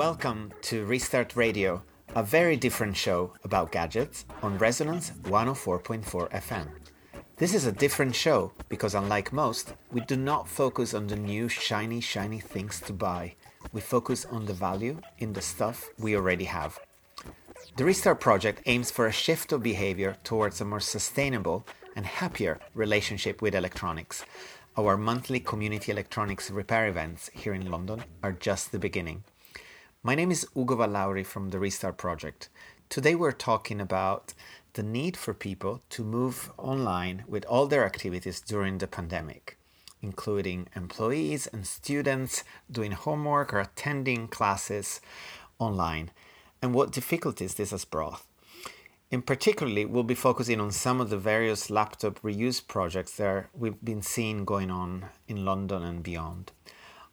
Welcome to Restart Radio, a very different show about gadgets on Resonance 104.4 FM. This is a different show because, unlike most, we do not focus on the new shiny, shiny things to buy. We focus on the value in the stuff we already have. The Restart project aims for a shift of behavior towards a more sustainable and happier relationship with electronics. Our monthly community electronics repair events here in London are just the beginning. My name is Ugo Vallauri from the Restart Project. Today we're talking about the need for people to move online with all their activities during the pandemic, including employees and students doing homework or attending classes online, and what difficulties this has brought. In particularly, we'll be focusing on some of the various laptop reuse projects that we've been seeing going on in London and beyond.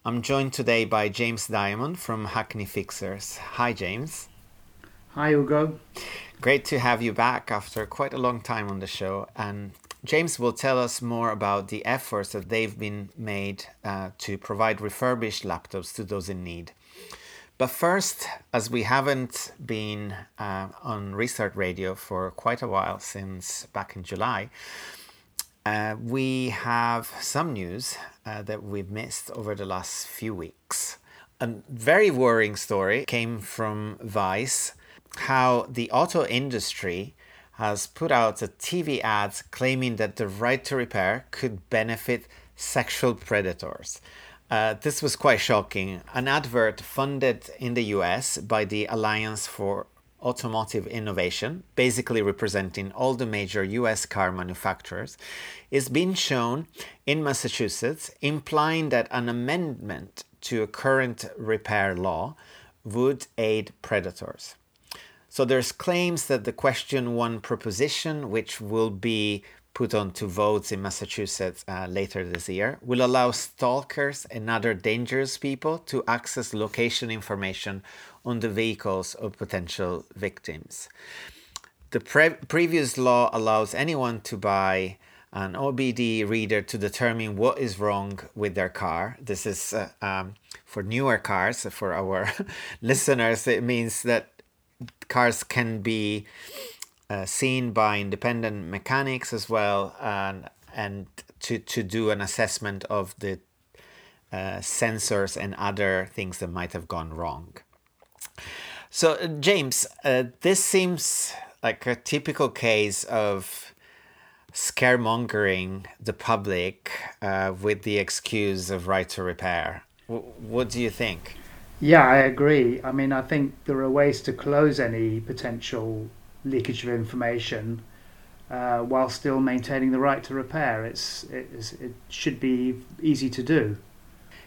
I'm joined today by James Diamond from Hackney Fixers. Hi, James. Hi, Hugo. Great to have you back after quite a long time on the show. And James will tell us more about the efforts that they've been made uh, to provide refurbished laptops to those in need. But first, as we haven't been uh, on Restart Radio for quite a while since back in July, uh, we have some news uh, that we've missed over the last few weeks. A very worrying story came from Vice how the auto industry has put out a TV ad claiming that the right to repair could benefit sexual predators. Uh, this was quite shocking. An advert funded in the US by the Alliance for Automotive Innovation, basically representing all the major US car manufacturers, is being shown in Massachusetts, implying that an amendment to a current repair law would aid predators. So there's claims that the question one proposition, which will be put on to votes in Massachusetts uh, later this year will allow stalkers and other dangerous people to access location information on the vehicles of potential victims. The pre- previous law allows anyone to buy an OBD reader to determine what is wrong with their car. This is uh, um, for newer cars. For our listeners, it means that cars can be uh, seen by independent mechanics as well, and and to to do an assessment of the uh, sensors and other things that might have gone wrong. So, uh, James, uh, this seems like a typical case of scaremongering the public uh, with the excuse of right to repair. W- what do you think? Yeah, I agree. I mean, I think there are ways to close any potential leakage of information uh, while still maintaining the right to repair. It's, it's, it should be easy to do.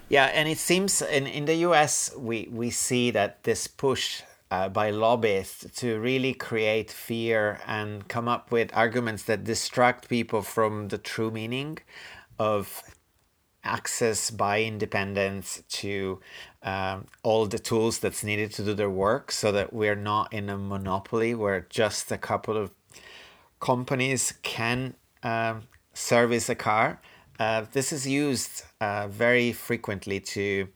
Yeah, and it seems in, in the US, we, we see that this push uh, by lobbyists to really create fear and come up with arguments that distract people from the true meaning of access by independents to um, all the tools that's needed to do their work so that we're not in a monopoly where just a couple of companies can um, service a car. Uh, this is used uh, very frequently to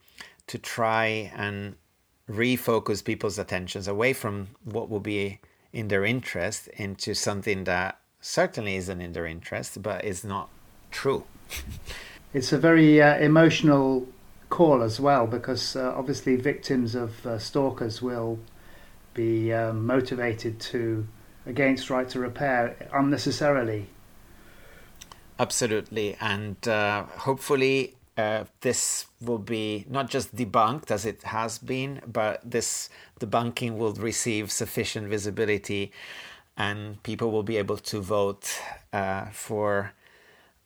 to try and refocus people's attentions away from what will be in their interest into something that certainly isn't in their interest but is not true. it's a very uh, emotional call as well because uh, obviously victims of uh, stalkers will be um, motivated to against right to repair unnecessarily. Absolutely, and uh, hopefully uh, this will be not just debunked as it has been, but this debunking will receive sufficient visibility, and people will be able to vote uh, for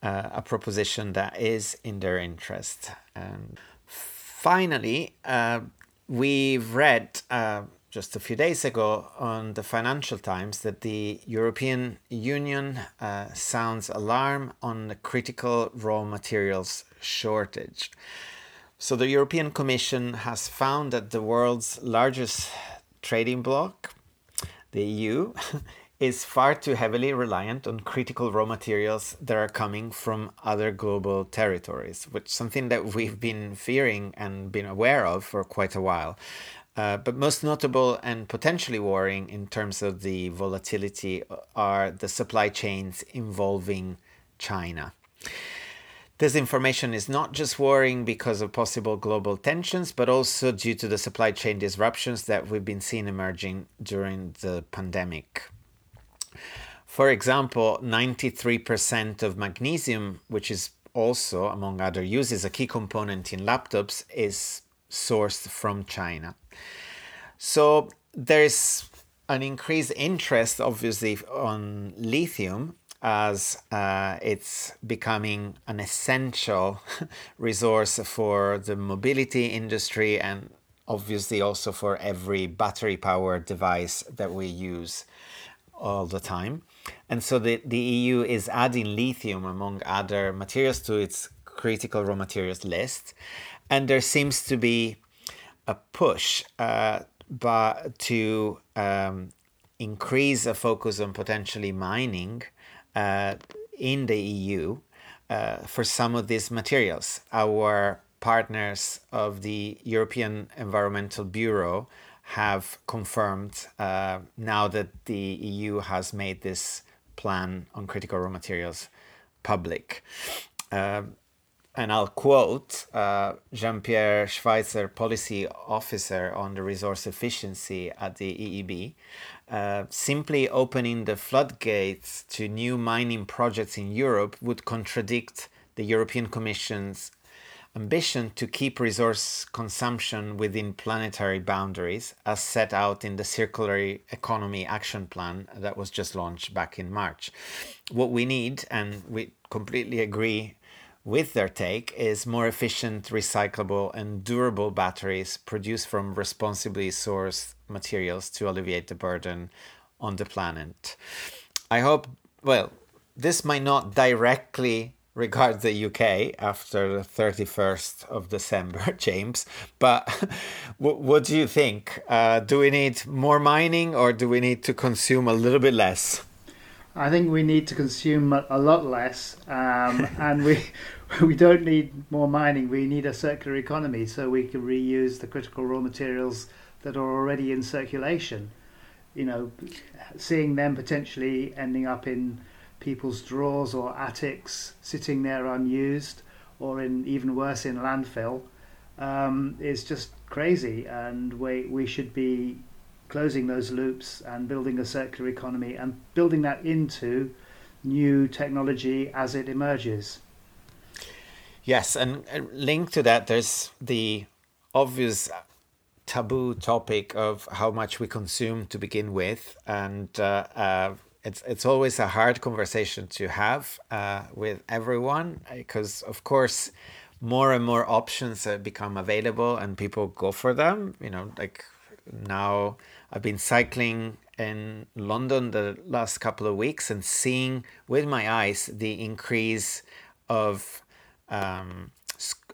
uh, a proposition that is in their interest. And finally, uh, we've read uh, just a few days ago on the Financial Times that the European Union uh, sounds alarm on the critical raw materials shortage. So, the European Commission has found that the world's largest trading bloc, the EU, is far too heavily reliant on critical raw materials that are coming from other global territories, which is something that we've been fearing and been aware of for quite a while. Uh, but most notable and potentially worrying in terms of the volatility are the supply chains involving China. This information is not just worrying because of possible global tensions, but also due to the supply chain disruptions that we've been seeing emerging during the pandemic. For example, 93% of magnesium, which is also, among other uses, a key component in laptops, is sourced from China. So there's an increased interest, obviously, on lithium as uh, it's becoming an essential resource for the mobility industry and obviously also for every battery powered device that we use all the time. And so the, the EU is adding lithium among other materials to its critical raw materials list. And there seems to be a push uh, but to um, increase a focus on potentially mining uh, in the EU uh, for some of these materials. Our partners of the European Environmental Bureau have confirmed uh, now that the EU has made this plan on critical raw materials public. Um, and I'll quote uh, Jean Pierre Schweitzer, policy officer on the resource efficiency at the EEB. Uh, simply opening the floodgates to new mining projects in Europe would contradict the European Commission's ambition to keep resource consumption within planetary boundaries, as set out in the Circular Economy Action Plan that was just launched back in March. What we need, and we completely agree with their take, is more efficient, recyclable, and durable batteries produced from responsibly sourced materials to alleviate the burden on the planet. I hope, well, this might not directly regard the UK after the 31st of December, James. But what, what do you think? Uh, do we need more mining or do we need to consume a little bit less? I think we need to consume a lot less, um, and we we don't need more mining. We need a circular economy so we can reuse the critical raw materials that are already in circulation. You know, seeing them potentially ending up in people's drawers or attics sitting there unused, or in even worse in landfill, um, is just crazy. And we we should be closing those loops and building a circular economy and building that into new technology as it emerges. Yes, and linked to that, there's the obvious taboo topic of how much we consume to begin with, and uh, uh, it's it's always a hard conversation to have uh, with everyone because of course more and more options have become available and people go for them. You know like now i've been cycling in london the last couple of weeks and seeing with my eyes the increase of um,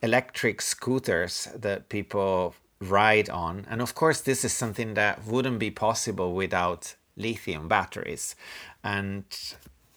electric scooters that people ride on. And of course this is something that wouldn't be possible without lithium batteries. And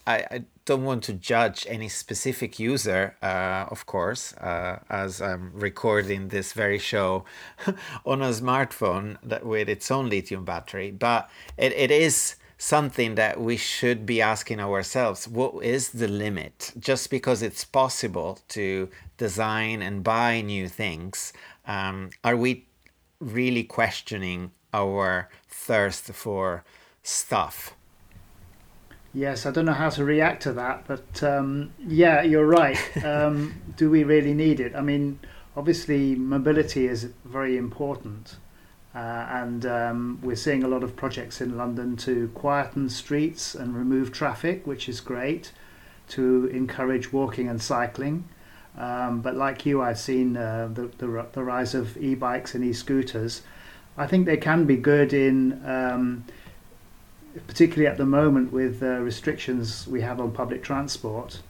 I, I don't want to judge any specific user, uh, of course, uh, as I'm recording this very show on a smartphone that with its own lithium battery. But it, it is something that we should be asking ourselves what is the limit? Just because it's possible to design and buy new things, um, are we really questioning our thirst for stuff. Yes, I don't know how to react to that, but um, yeah, you're right. Um, do we really need it? I mean, obviously, mobility is very important, uh, and um, we're seeing a lot of projects in London to quieten streets and remove traffic, which is great, to encourage walking and cycling. Um, but like you, I've seen uh, the, the, the rise of e-bikes and e-scooters. I think they can be good in um, particularly at the moment with uh, restrictions we have on public transport.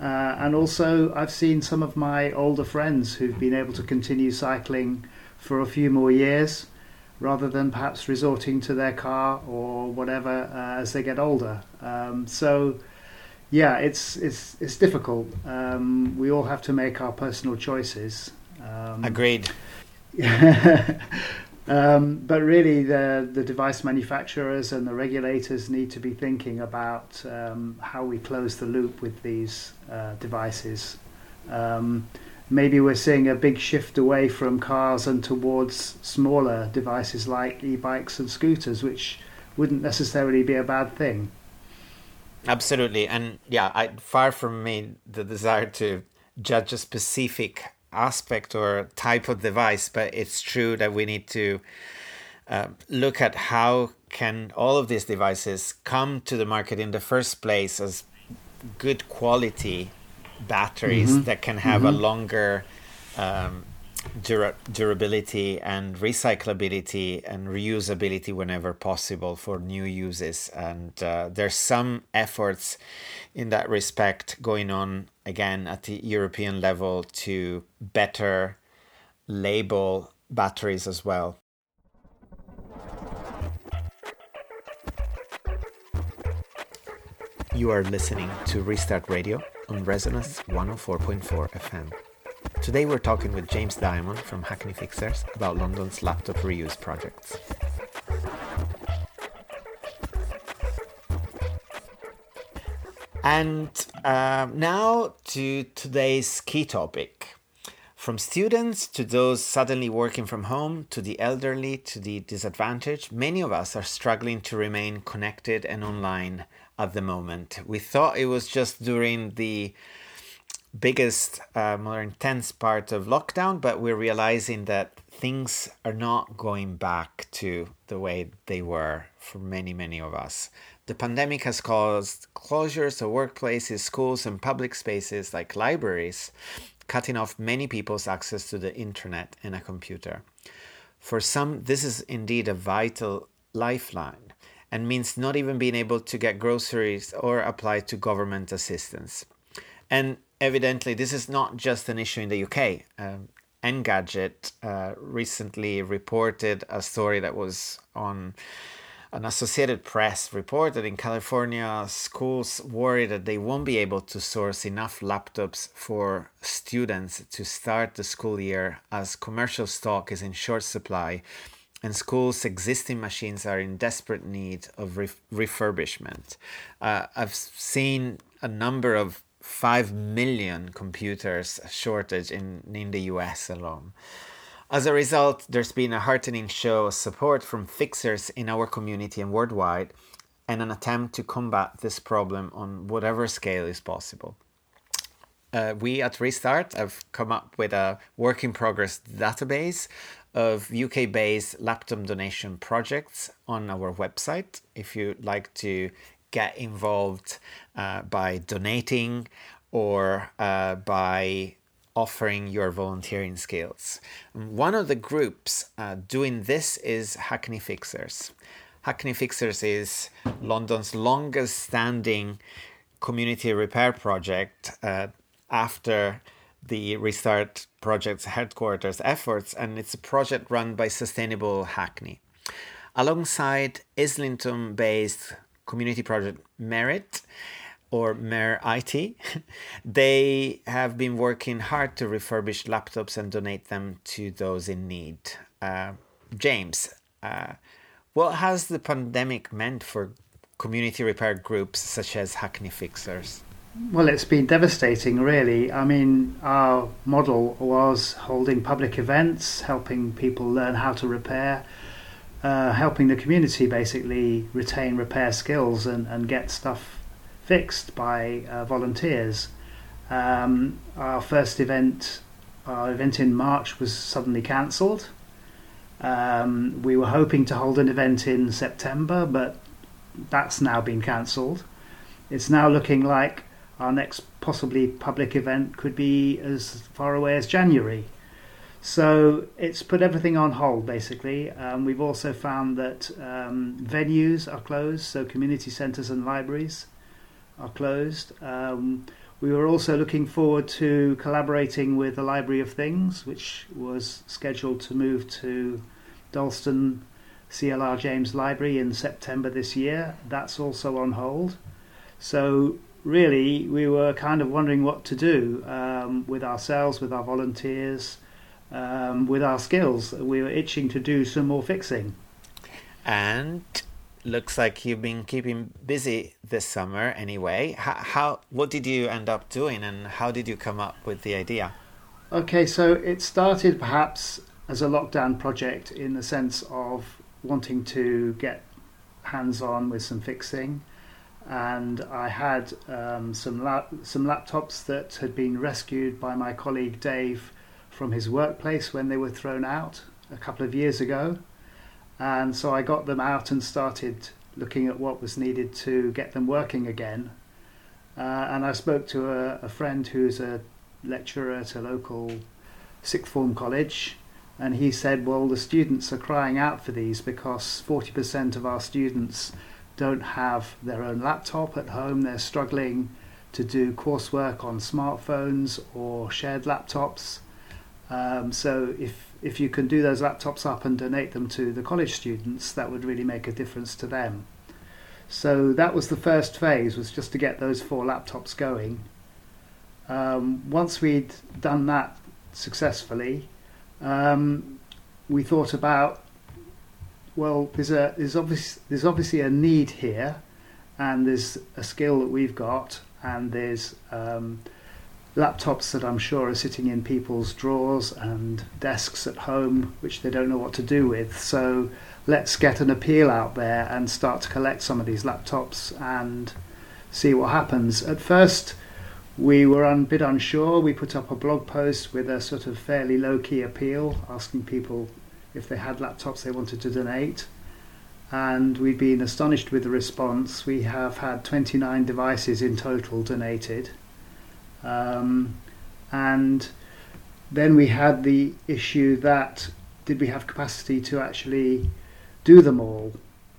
Uh, and also, I've seen some of my older friends who've been able to continue cycling for a few more years rather than perhaps resorting to their car or whatever uh, as they get older. Um, so, yeah, it's it's it's difficult. Um, we all have to make our personal choices. Um, Agreed. Um, but really, the the device manufacturers and the regulators need to be thinking about um, how we close the loop with these uh, devices. Um, maybe we're seeing a big shift away from cars and towards smaller devices like e-bikes and scooters, which wouldn't necessarily be a bad thing. Absolutely, and yeah, I, far from me the desire to judge a specific aspect or type of device, but it's true that we need to uh, look at how can all of these devices come to the market in the first place as good quality batteries mm-hmm. that can have mm-hmm. a longer um, dura- durability and recyclability and reusability whenever possible for new uses. And uh, there's some efforts in that respect going on again at the European level to better label batteries as well. You are listening to Restart Radio on Resonance 104.4 FM. Today we're talking with James Diamond from Hackney Fixers about London's laptop reuse projects. And uh, now to today's key topic. From students to those suddenly working from home, to the elderly, to the disadvantaged, many of us are struggling to remain connected and online at the moment. We thought it was just during the biggest, uh, more intense part of lockdown, but we're realizing that things are not going back to the way they were for many, many of us. The pandemic has caused closures of workplaces, schools, and public spaces like libraries, cutting off many people's access to the internet and a computer. For some, this is indeed a vital lifeline and means not even being able to get groceries or apply to government assistance. And evidently, this is not just an issue in the UK. Um, Engadget uh, recently reported a story that was on an Associated Press report that in California, schools worry that they won't be able to source enough laptops for students to start the school year as commercial stock is in short supply and schools' existing machines are in desperate need of refurbishment. Uh, I've seen a number of 5 million computers shortage in, in the US alone. As a result, there's been a heartening show of support from fixers in our community and worldwide, and an attempt to combat this problem on whatever scale is possible. Uh, we at Restart have come up with a work in progress database of UK based laptop donation projects on our website. If you'd like to get involved uh, by donating or uh, by offering your volunteering skills. One of the groups uh, doing this is Hackney Fixers. Hackney Fixers is London's longest standing community repair project uh, after the Restart Project's headquarters efforts, and it's a project run by Sustainable Hackney. Alongside Islington based community project Merit, or Mer IT, they have been working hard to refurbish laptops and donate them to those in need. Uh, James, uh, what has the pandemic meant for community repair groups such as Hackney Fixers? Well, it's been devastating, really. I mean, our model was holding public events, helping people learn how to repair, uh, helping the community basically retain repair skills and, and get stuff fixed by uh, volunteers. Um, our first event, our event in March, was suddenly cancelled. Um, we were hoping to hold an event in September, but that's now been cancelled. It's now looking like our next possibly public event could be as far away as January. So it's put everything on hold basically. Um, we've also found that um, venues are closed, so community centres and libraries are closed. Um, we were also looking forward to collaborating with the Library of Things, which was scheduled to move to Dalston CLR James Library in September this year. That's also on hold. So really, we were kind of wondering what to do um, with ourselves, with our volunteers. um, with our skills. We were itching to do some more fixing. And looks like you've been keeping busy this summer anyway. How, how what did you end up doing and how did you come up with the idea? Okay, so it started perhaps as a lockdown project in the sense of wanting to get hands on with some fixing. And I had um, some la- some laptops that had been rescued by my colleague Dave from his workplace when they were thrown out a couple of years ago. And so I got them out and started looking at what was needed to get them working again. Uh, and I spoke to a, a friend who's a lecturer at a local sixth form college and he said, Well, the students are crying out for these because 40% of our students don't have their own laptop at home. They're struggling to do coursework on smartphones or shared laptops. Um, so, if, if you can do those laptops up and donate them to the college students, that would really make a difference to them. So, that was the first phase, was just to get those four laptops going. Um, once we'd done that successfully, um, we thought about well, there's a there's obvious there's obviously a need here, and there's a skill that we've got, and there's um, laptops that I'm sure are sitting in people's drawers and desks at home, which they don't know what to do with. So let's get an appeal out there and start to collect some of these laptops and see what happens. At first, we were a bit unsure. We put up a blog post with a sort of fairly low key appeal, asking people if they had laptops they wanted to donate. And we've been astonished with the response. We have had 29 devices in total donated. Um, and then we had the issue that did we have capacity to actually do them all?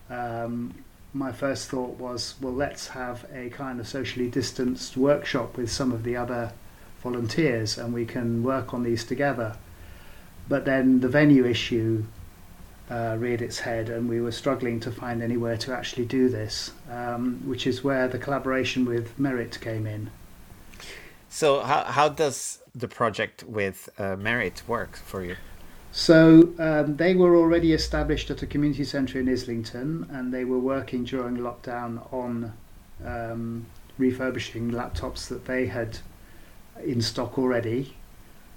Um, my first thought was, well, let's have a kind of socially distanced workshop with some of the other volunteers and we can work on these together. But then the venue issue uh, reared its head and we were struggling to find anywhere to actually do this, um, which is where the collaboration with Merit came in. So, how, how does the project with uh, Merit work for you? So um, they were already established at a community centre in Islington, and they were working during lockdown on um, refurbishing laptops that they had in stock already.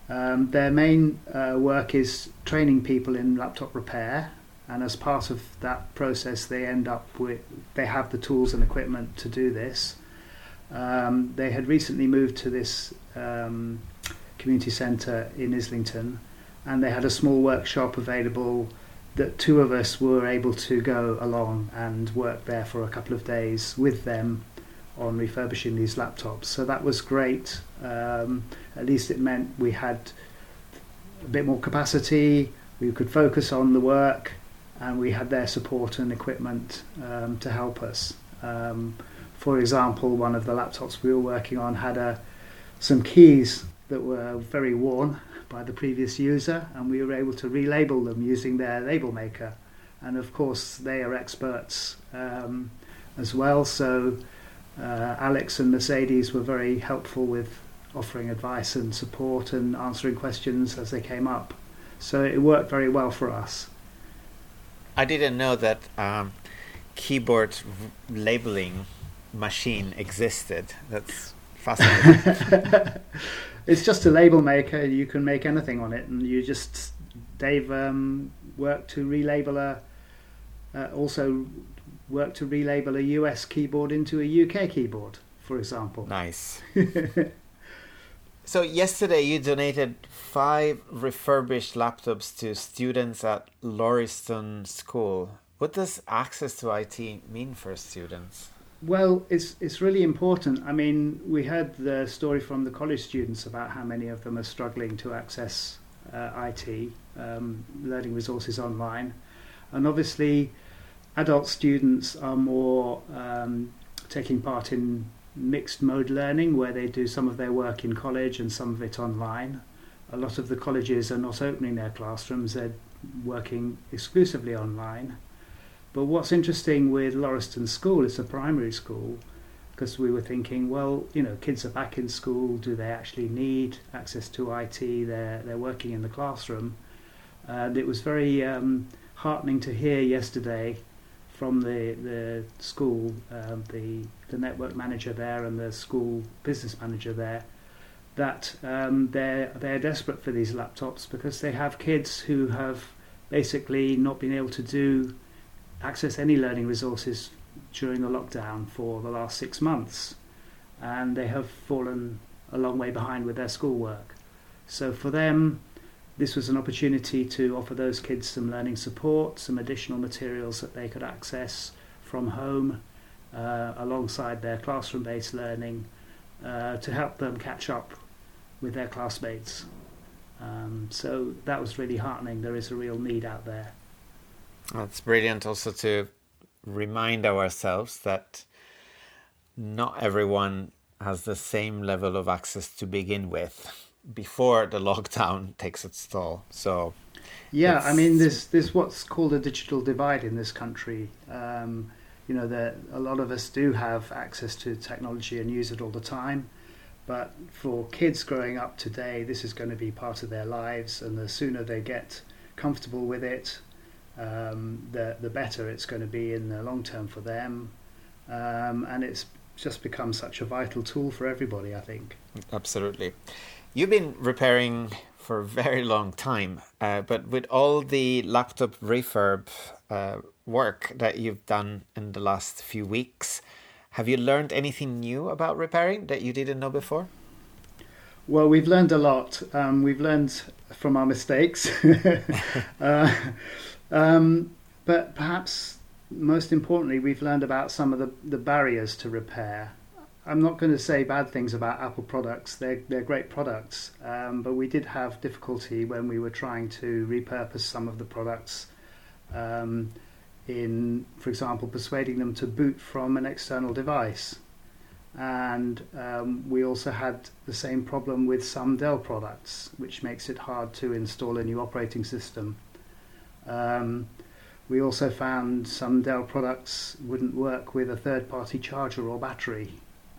Um, their main uh, work is training people in laptop repair, and as part of that process, they end up with they have the tools and equipment to do this. Um, they had recently moved to this um, community centre in Islington and they had a small workshop available that two of us were able to go along and work there for a couple of days with them on refurbishing these laptops. So that was great. Um, at least it meant we had a bit more capacity, we could focus on the work, and we had their support and equipment um, to help us. Um, for example, one of the laptops we were working on had a, some keys that were very worn by the previous user, and we were able to relabel them using their label maker. And of course, they are experts um, as well. So uh, Alex and Mercedes were very helpful with offering advice and support and answering questions as they came up. So it worked very well for us. I didn't know that um, keyboard labeling machine existed. That's fascinating. it's just a label maker. You can make anything on it, and you just Dave um, worked to relabel a. Uh, also worked to relabel a US keyboard into a UK keyboard, for example. Nice. so yesterday you donated five refurbished laptops to students at Lauriston School. What does access to IT mean for students? Well, it's it's really important. I mean, we heard the story from the college students about how many of them are struggling to access uh, IT, um, learning resources online, and obviously, adult students are more um, taking part in mixed mode learning, where they do some of their work in college and some of it online. A lot of the colleges are not opening their classrooms; they're working exclusively online. But what's interesting with Lauriston School, it's a primary school, because we were thinking, well, you know, kids are back in school. Do they actually need access to IT? They're they're working in the classroom, and it was very um, heartening to hear yesterday from the the school, um, the the network manager there and the school business manager there, that um, they're they're desperate for these laptops because they have kids who have basically not been able to do access any learning resources during the lockdown for the last six months, and they have fallen a long way behind with their schoolwork. So for them, this was an opportunity to offer those kids some learning support, some additional materials that they could access from home uh, alongside their classroom based learning uh, to help them catch up with their classmates. Um, so that was really heartening. There is a real need out there. That's brilliant also to remind ourselves that not everyone has the same level of access to begin with before the lockdown takes its toll. So, yeah, I mean, there's there's what's called a digital divide in this country. Um, you know, that a lot of us do have access to technology and use it all the time. But for kids growing up today, this is going to be part of their lives, and the sooner they get comfortable with it, um, the the better it's going to be in the long term for them. Um, and it's just become such a vital tool for everybody, I think. Absolutely. You've been repairing for a very long time, uh, but with all the laptop refurb uh, work that you've done in the last few weeks, have you learned anything new about repairing that you didn't know before? Well, we've learned a lot. Um, we've learned from our mistakes. uh, um, but perhaps most importantly, we've learned about some of the, the barriers to repair. I'm not going to say bad things about Apple products. They're they're great products, um, but we did have difficulty when we were trying to repurpose some of the products. Um, in, for example, persuading them to boot from an external device, and um, we also had the same problem with some Dell products, which makes it hard to install a new operating system. Um, we also found some Dell products wouldn't work with a third-party charger or battery,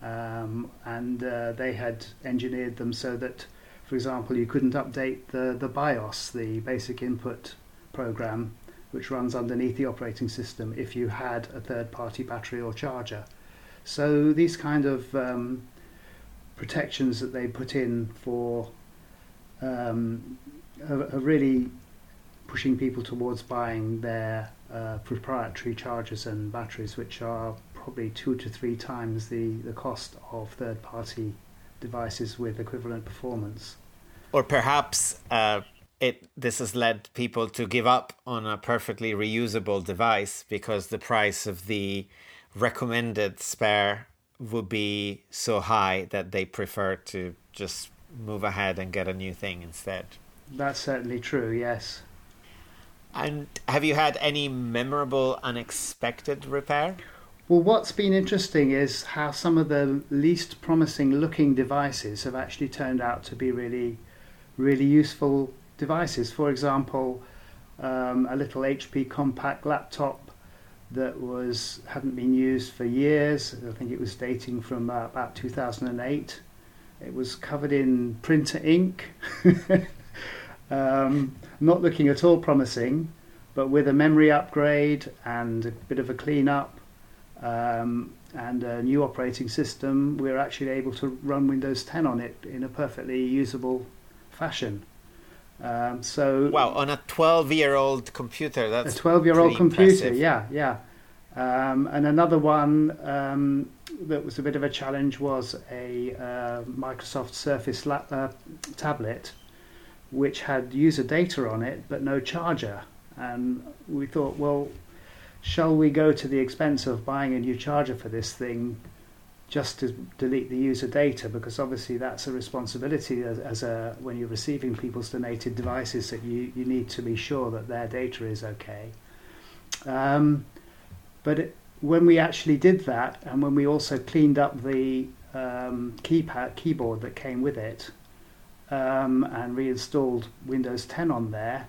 um, and uh, they had engineered them so that, for example, you couldn't update the, the BIOS, the basic input program, which runs underneath the operating system if you had a third-party battery or charger. So these kind of um, protections that they put in for um, are really pushing people towards buying their uh, proprietary chargers and batteries, which are probably two to three times the, the cost of third party devices with equivalent performance. Or perhaps uh, it this has led people to give up on a perfectly reusable device because the price of the recommended spare would be so high that they prefer to just move ahead and get a new thing instead. That's certainly true, yes. And have you had any memorable unexpected repair? Well, what's been interesting is how some of the least promising looking devices have actually turned out to be really, really useful devices. For example, um, a little HP compact laptop that was hadn't been used for years. I think it was dating from uh, about 2008. It was covered in printer ink, um, not looking at all promising, but with a memory upgrade and a bit of a clean up um, and a new operating system, we're actually able to run Windows 10 on it in a perfectly usable fashion. Um, so wow, on a 12-year-old computer, that's a 12-year-old computer. Impressive. Yeah, yeah. Um, and another one um, that was a bit of a challenge was a uh, Microsoft Surface la- uh, tablet, which had user data on it but no charger. And we thought, well, shall we go to the expense of buying a new charger for this thing just to delete the user data because obviously that's a responsibility as, as, a when you're receiving people's donated devices that you, you need to be sure that their data is okay um, but it, when we actually did that and when we also cleaned up the um, keypad keyboard that came with it um, and reinstalled Windows 10 on there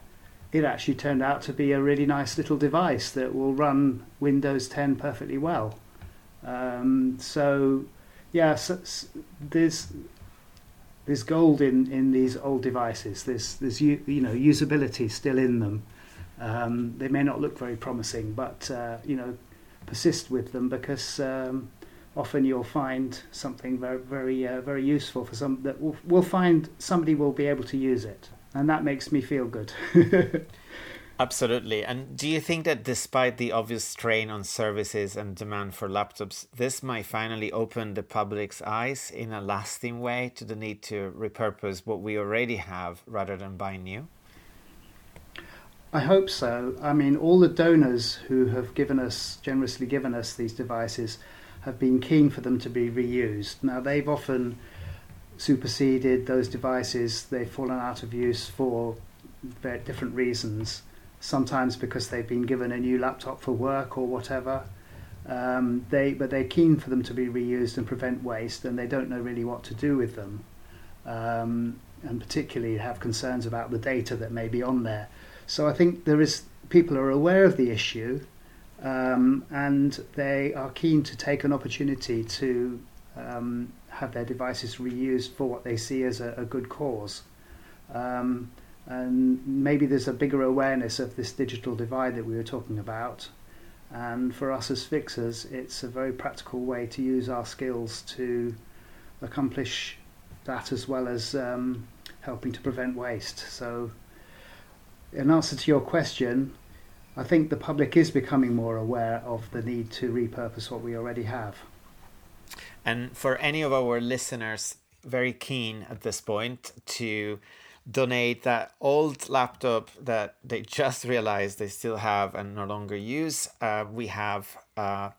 it actually turned out to be a really nice little device that will run Windows 10 perfectly well. Um, so, yeah, so, so there's there's gold in, in these old devices. There's there's you, you know usability still in them. Um, they may not look very promising, but uh, you know persist with them because um, often you'll find something very very uh, very useful for some that will will find somebody will be able to use it, and that makes me feel good. Absolutely. And do you think that despite the obvious strain on services and demand for laptops, this might finally open the public's eyes in a lasting way to the need to repurpose what we already have rather than buy new? I hope so. I mean, all the donors who have given us, generously given us these devices, have been keen for them to be reused. Now, they've often superseded those devices, they've fallen out of use for different reasons sometimes because they've been given a new laptop for work or whatever. Um, they, but they're keen for them to be reused and prevent waste, and they don't know really what to do with them, um, and particularly have concerns about the data that may be on there. So I think there is people are aware of the issue, um, and they are keen to take an opportunity to um, have their devices reused for what they see as a, a good cause. Um, and maybe there's a bigger awareness of this digital divide that we were talking about. And for us as fixers, it's a very practical way to use our skills to accomplish that as well as um, helping to prevent waste. So, in answer to your question, I think the public is becoming more aware of the need to repurpose what we already have. And for any of our listeners very keen at this point to donate that old laptop that they just realized they still have and no longer use, uh, we have a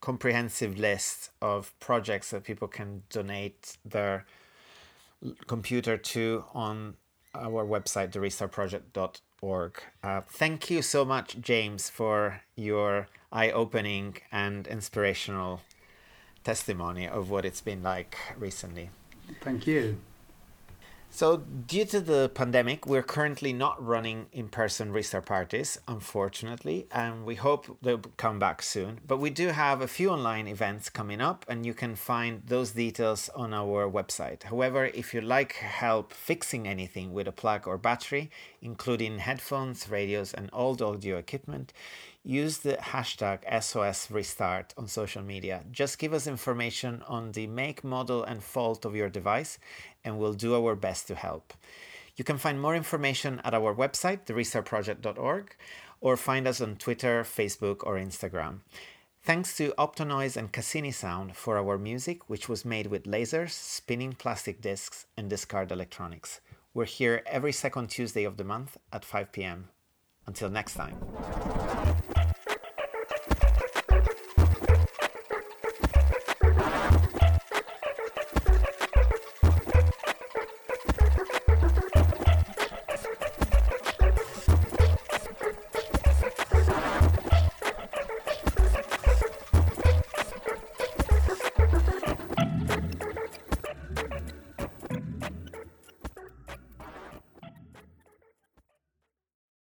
comprehensive list of projects that people can donate their computer to on our website, therestartproject.org. Uh, thank you so much, James, for your eye opening and inspirational testimony of what it's been like recently. Thank you. So, due to the pandemic, we're currently not running in person restart parties, unfortunately, and we hope they'll come back soon. But we do have a few online events coming up, and you can find those details on our website. However, if you'd like help fixing anything with a plug or battery, including headphones, radios, and old audio equipment, use the hashtag SOS Restart on social media. Just give us information on the make, model, and fault of your device, and we'll do our best to help. You can find more information at our website, therestartproject.org, or find us on Twitter, Facebook, or Instagram. Thanks to Optonoise and Cassini Sound for our music, which was made with lasers, spinning plastic discs, and discard electronics. We're here every second Tuesday of the month at 5 p.m. Until next time.